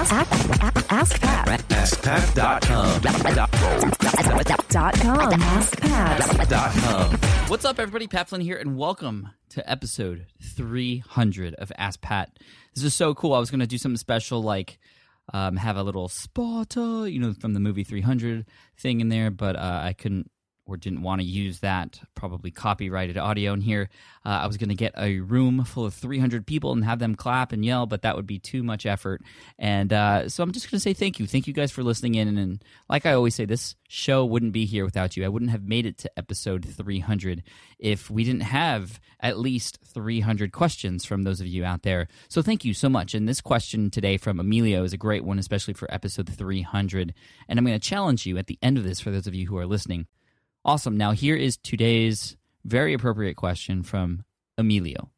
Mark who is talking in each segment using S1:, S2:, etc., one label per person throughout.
S1: Ask, ask, ask Pat.
S2: AskPat.com.
S1: Dot com. AskPat.
S3: What's up, everybody? Pat Flynn here, and welcome to episode 300 of Ask Pat. This is so cool. I was going to do something special, like um, have a little Sparta, you know, from the movie 300 thing in there, but uh, I couldn't or didn't want to use that probably copyrighted audio in here. Uh, I was going to get a room full of 300 people and have them clap and yell, but that would be too much effort. And uh, so I'm just going to say thank you. Thank you guys for listening in. And, and like I always say, this show wouldn't be here without you. I wouldn't have made it to episode 300 if we didn't have at least 300 questions from those of you out there. So thank you so much. And this question today from Emilio is a great one, especially for episode 300. And I'm going to challenge you at the end of this for those of you who are listening. Awesome. Now, here is today's very appropriate question from Emilio.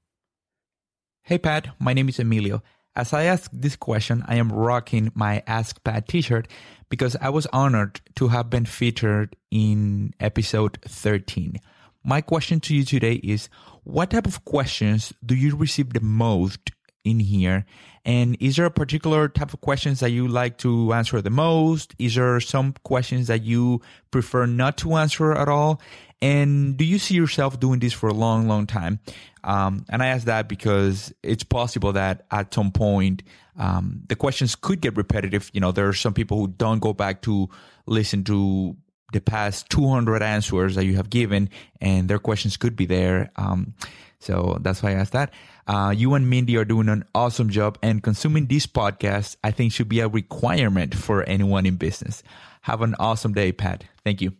S4: Hey Pat, my name is Emilio. As I ask this question, I am rocking my Ask Pat t-shirt because I was honored to have been featured in episode 13. My question to you today is what type of questions do you receive the most in here? And is there a particular type of questions that you like to answer the most? Is there some questions that you prefer not to answer at all? And do you see yourself doing this for a long, long time? Um, and I ask that because it's possible that at some point, um, the questions could get repetitive. You know, there are some people who don't go back to listen to the past 200 answers that you have given, and their questions could be there. Um, so that's why I asked that. Uh, you and Mindy are doing an awesome job, and consuming this podcast, I think, should be a requirement for anyone in business. Have an awesome day, Pat. Thank you.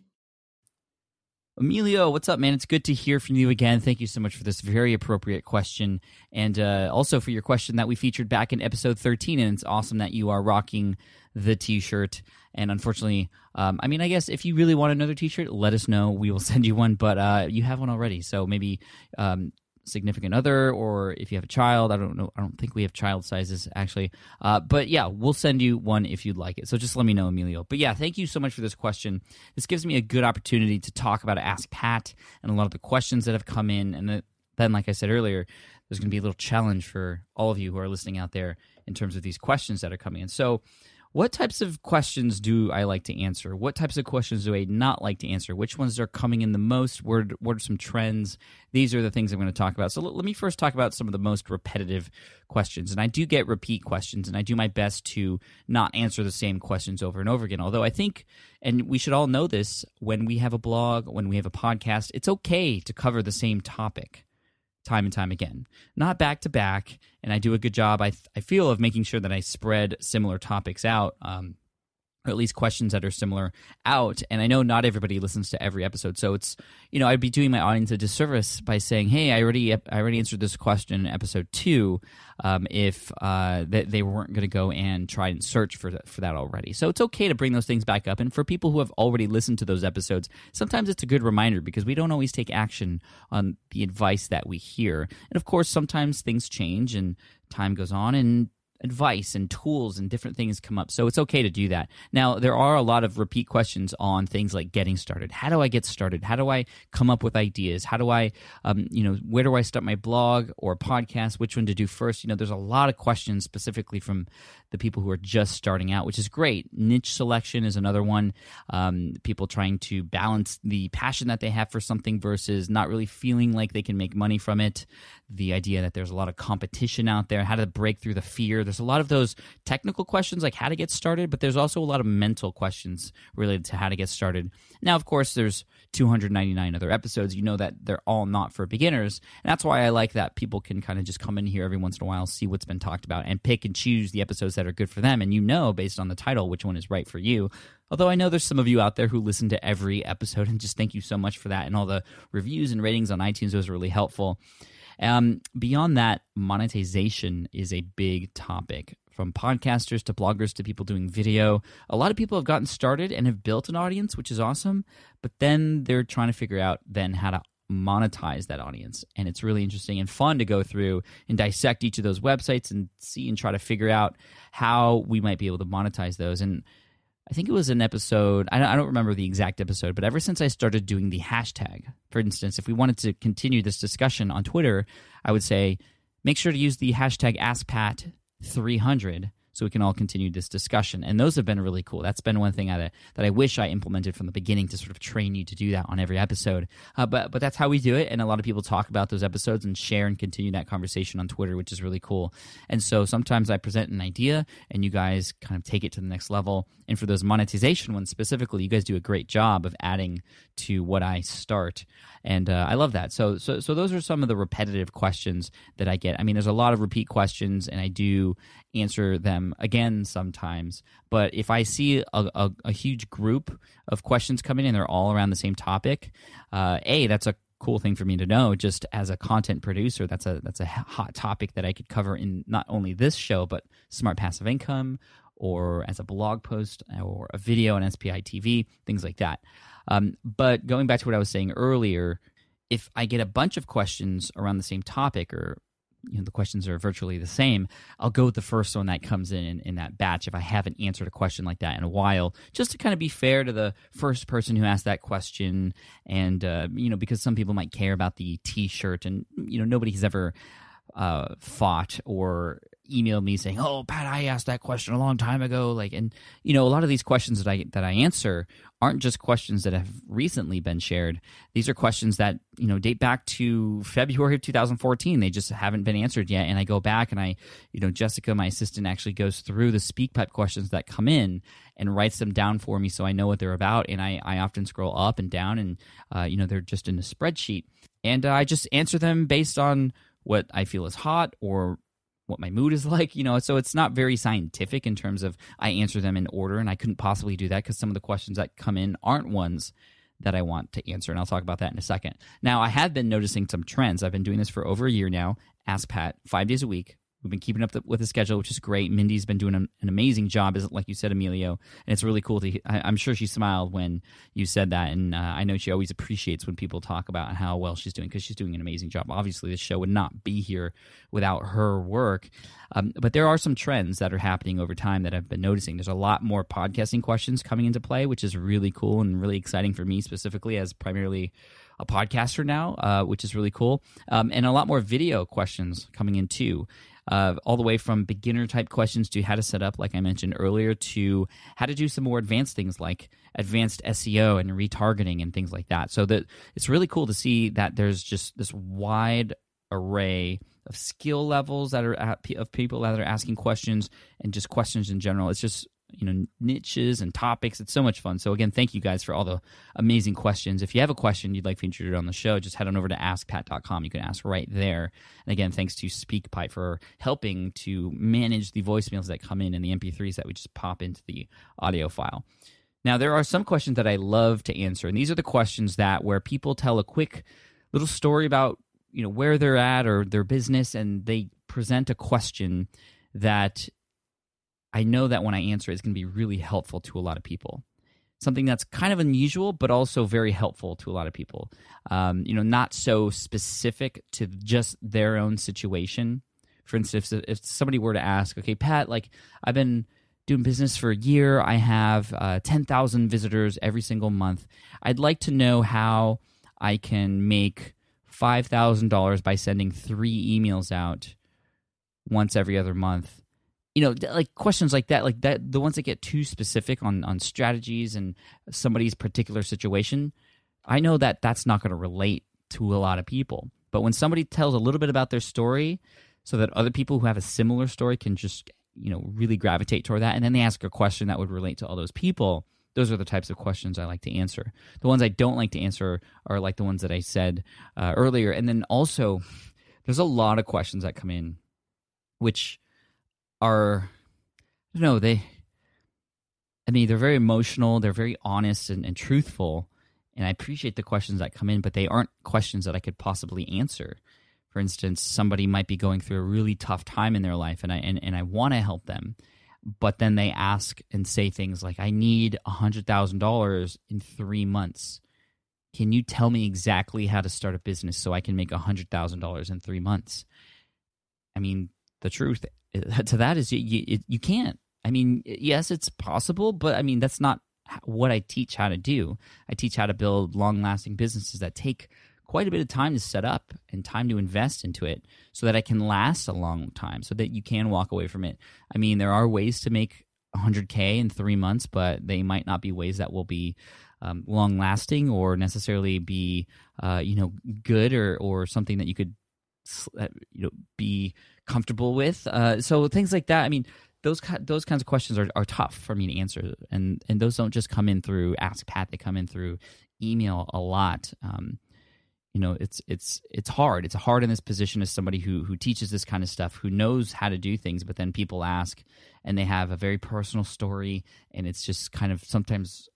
S3: Emilio, what's up, man? It's good to hear from you again. Thank you so much for this very appropriate question, and uh, also for your question that we featured back in episode 13. And it's awesome that you are rocking the T-shirt. And unfortunately, um, I mean, I guess if you really want another T-shirt, let us know. We will send you one. But uh, you have one already, so maybe um, significant other or if you have a child i don't know i don't think we have child sizes actually. Uh, but yeah we'll send you one if you'd like it. So just let me know emilio. But yeah thank you so much for this question. This gives me a good opportunity to talk about ask pat and a lot of the questions that have come in. And then like i said earlier there's going to be a little challenge for all of you who are listening out there in terms of these questions that are coming in. So what types of questions do I like to answer? What types of questions do I not like to answer? Which ones are coming in the most? What, what are some trends? These are the things I'm going to talk about. So let me first talk about some of the most repetitive questions. And I do get repeat questions, and I do my best to not answer the same questions over and over again. Although I think, and we should all know this, when we have a blog, when we have a podcast, it's okay to cover the same topic time and time again. Not back to back, and I do a good job. I I feel of making sure that I spread similar topics out. Um, or at least questions that are similar out. And I know not everybody listens to every episode, so it's you know I'd be doing my audience a disservice by saying, "Hey, I already I already answered this question in episode two, um, if uh, they, they weren't going to go and try and search for that, for that already." So it's okay to bring those things back up. And for people who have already listened to those episodes, sometimes it's a good reminder because we don't always take action on the advice that we hear. And of course, sometimes things change and time goes on and advice and tools and different things come up. So it's okay to do that. Now, there are a lot of repeat questions on things like getting started. How do I get started? How do I come up with ideas? How do I, um, you know, where do I start my blog or podcast? Which one to do first? You know, there's a lot of questions specifically from the people who are just starting out, which is great. Niche selection is another one. Um, people trying to balance the passion that they have for something versus not really feeling like they can make money from it. The idea that there's a lot of competition out there, how to break through the fear. There's a lot of those technical questions like how to get started, but there's also a lot of mental questions related to how to get started. Now, of course, there's 299 other episodes. You know that they're all not for beginners. And that's why I like that people can kind of just come in here every once in a while, see what's been talked about, and pick and choose the episodes that are good for them. And you know, based on the title, which one is right for you. Although I know there's some of you out there who listen to every episode, and just thank you so much for that. And all the reviews and ratings on iTunes, those are really helpful. Um, beyond that, monetization is a big topic. From podcasters to bloggers to people doing video. A lot of people have gotten started and have built an audience, which is awesome, but then they're trying to figure out then how to monetize that audience. And it's really interesting and fun to go through and dissect each of those websites and see and try to figure out how we might be able to monetize those. And I think it was an episode, I don't, remember the exact episode, but ever since I started doing the hashtag, for instance, if we wanted to continue this discussion on Twitter, I would say make sure to use the hashtag AskPat300 so we can all continue this discussion. And those have been really cool. That's been one thing I, that I wish I implemented from the beginning to sort of train you to do that on every episode. Uh, but but that's how we do it, and a lot of people talk about those episodes and share and continue that conversation on Twitter, which is really cool. And so sometimes I present an idea, and you guys kind of take it to the next level. And for those monetization ones specifically, you guys do a great job of adding to what I start, and uh, I love that. So so so those are some of the repetitive questions that I get. I mean, there's a lot of repeat questions, and I do answer them again sometimes. But if I see a, a, a huge group of questions coming in, they're all around the same topic. Uh, a that's a cool thing for me to know just as a content producer that's a that's a hot topic that I could cover in not only this show but smart passive income or as a blog post or a video on SPI TV things like that um, but going back to what I was saying earlier if I get a bunch of questions around the same topic or you know the questions are virtually the same i'll go with the first one that comes in, in, in that batch if i haven't answered a question like that in a while just to kind of be fair to the first person who asked that question. And uh, you know because some people might care about the t-shirt and you know nobody has ever uh, fought or emailed me saying, "Oh, Pat, I asked that question a long time ago." Like, and you know, a lot of these questions that I that I answer aren't just questions that have recently been shared. These are questions that you know date back to February of 2014. They just haven't been answered yet. And I go back and I, you know, Jessica, my assistant, actually goes through the SpeakPipe questions that come in and writes them down for me so I know what they're about. And I I often scroll up and down, and uh, you know, they're just in a spreadsheet, and uh, I just answer them based on what I feel is hot or what my mood is like, you know. So it's not very scientific in terms of I answer them in order, and I couldn't possibly do that because some of the questions that come in aren't ones that I want to answer, and I'll talk about that in a second. Now, I have been noticing some trends. I've been doing this for over a year now. Ask Pat five days a week. We've been keeping up the, with the schedule, which is great. Mindy's been doing an, an amazing job, is like you said, Emilio, and it's really cool to. I, am sure she smiled when you said that, and uh, I know she always appreciates when people talk about how well she's doing because she's doing an amazing job. Obviously, the show would not be here without her work. Um, but there are some trends that are happening over time that I've been noticing. There's a lot more podcasting questions coming into play, which is really cool and really exciting for me specifically as primarily a podcaster now, uh, which is really cool, um, and a lot more video questions coming in too uh, all the way from beginner type questions to how to set up, like I mentioned earlier, to how to do some more advanced things like advanced SEO and retargeting and things like that. So that it's really cool to see that there's just this wide array of skill levels that are at, of people that are asking questions and just questions in general. It's just you know niches and topics. It's so much fun. So again, thank you guys for all the amazing questions. If you have a question you'd like featured on the show, just head on over to askpat.com. You can ask right there. And again, thanks to SpeakPipe for helping to manage the voicemails that come in and the MP3s that we just pop into the audio file. Now, there are some questions that I love to answer, and these are the questions that where people tell a quick little story about you know where they're at or their business, and they present a question that I know that when I answer it, it's going to be really helpful to a lot of people. Something that's kind of unusual, but also very helpful to a lot of people. Um, you know, not so specific to just their own situation. For instance, if, if somebody were to ask, okay, Pat, like I've been doing business for a year, I have uh, 10,000 visitors every single month. I'd like to know how I can make $5,000 by sending three emails out once every other month you know like questions like that like that the ones that get too specific on on strategies and somebody's particular situation i know that that's not going to relate to a lot of people. But when somebody tells a little bit about their story so that other people who have a similar story can just you know really gravitate toward that and then they ask a question that would relate to all those people those are the types of questions i like to answer. The ones i don't like to answer are like the ones that i said uh, earlier. And then also there's a lot of questions that come in which are I don't know they I mean they're very emotional they're very honest and, and truthful and I appreciate the questions that come in but they aren't questions that I could possibly answer. For instance somebody might be going through a really tough time in their life and I and, and I want to help them but then they ask and say things like I need a hundred thousand dollars in three months. Can you tell me exactly how to start a business so I can make a hundred thousand dollars in three months? I mean the truth to that is you, you, you can't. I mean, yes, it's possible, but I mean that's not what I teach how to do. I teach how to build long-lasting businesses that take quite a bit of time to set up and time to invest into it so that it can last a long time so that you can walk away from it. I mean, there are ways to make 100K in three months, but they might not be ways that will be um, long lasting or necessarily be, uh, you know, good or, or something that you could, you know, be comfortable with. Uh, so things like that. I mean, those those kinds of questions are, are tough for me to answer, and and those don't just come in through Ask Pat. They come in through email a lot. Um, you know it's it's it's hard it's hard in this position as somebody who who teaches this kind of stuff who knows how to do things but then people ask and they have a very personal story and it's just kind of sometimes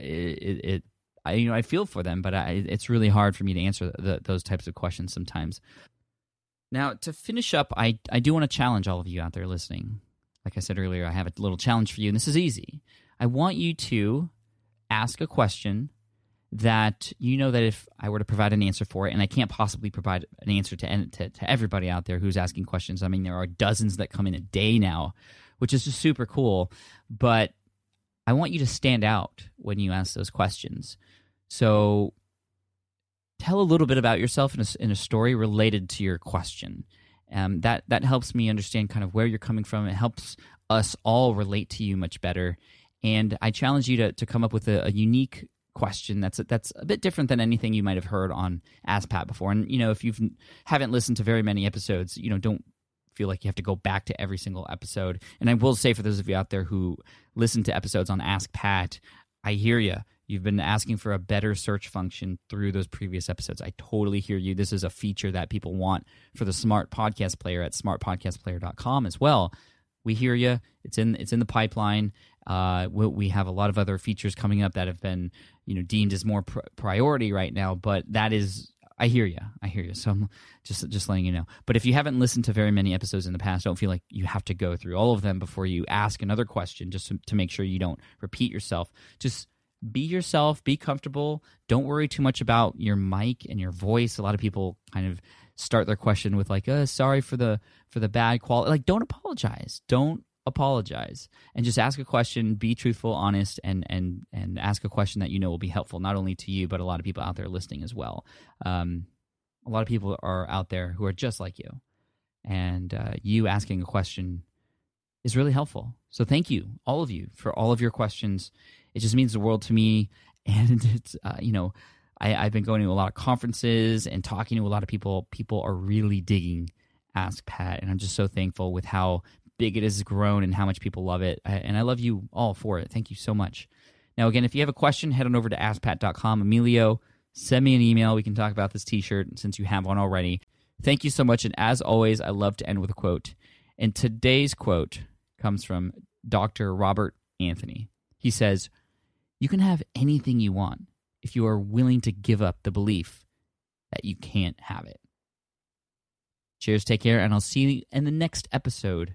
S3: it, it I, you know I feel for them but I, it's really hard for me to answer the, those types of questions sometimes now to finish up I I do want to challenge all of you out there listening like I said earlier I have a little challenge for you and this is easy I want you to ask a question that you know that if I were to provide an answer for it, and I can't possibly provide an answer to, to, to everybody out there who's asking questions. I mean, there are dozens that come in a day now, which is just super cool. But I want you to stand out when you ask those questions. So tell a little bit about yourself in a, in a story related to your question. Um, that that helps me understand kind of where you're coming from. It helps us all relate to you much better. And I challenge you to, to come up with a, a unique question that's a, that's a bit different than anything you might have heard on Ask Pat before. And you know, if you haven't listened to very many episodes, you know, don't feel like you have to go back to every single episode. And I will say for those of you out there who listen to episodes on Ask Pat, I hear you. You've been asking for a better search function through those previous episodes. I totally hear you. This is a feature that people want for the smart podcast player at smartpodcastplayer.com as well. We hear you. It's in it's in the pipeline. Uh, we, have a lot of other features coming up that have been you know deemed as more pr- priority right now, but that is I hear you. I hear you. So I'm just just letting you know. But if you haven't listened to very many episodes in the past, don't feel like you have to go through all of them before you ask another question, just to, to make sure you don't repeat yourself. Just be yourself. Be comfortable. Don't worry too much about your mic and your voice. A lot of people kind of start their question with like, uh, "Sorry for the for the bad quality." Like, don't apologize. Don't apologize and just ask a question be truthful honest and and and ask a question that you know will be helpful not only to you but a lot of people out there listening as well. Um, a lot of people are out there who are just like you. And uh, you asking a question is really helpful. So thank you all of you for all of your questions. It just means the world to me. And it's uh, you know I, i've been going to a lot of conferences and talking to a lot of people. People are really digging ask pat. And i'm just so thankful with how big it has grown and how much people love it. And I love you all for it. Thank you so much. Now, again, if you have a question, head on over to askpat.com. Emilio, send me an email. We can talk about this t shirt since you have one already. Thank you so much. And as always, I love to end with a quote. And today's quote comes from Dr. Robert Anthony. He says, You can have anything you want if you are willing to give up the belief that you can't have it. Cheers, take care, and I'll see you in the next episode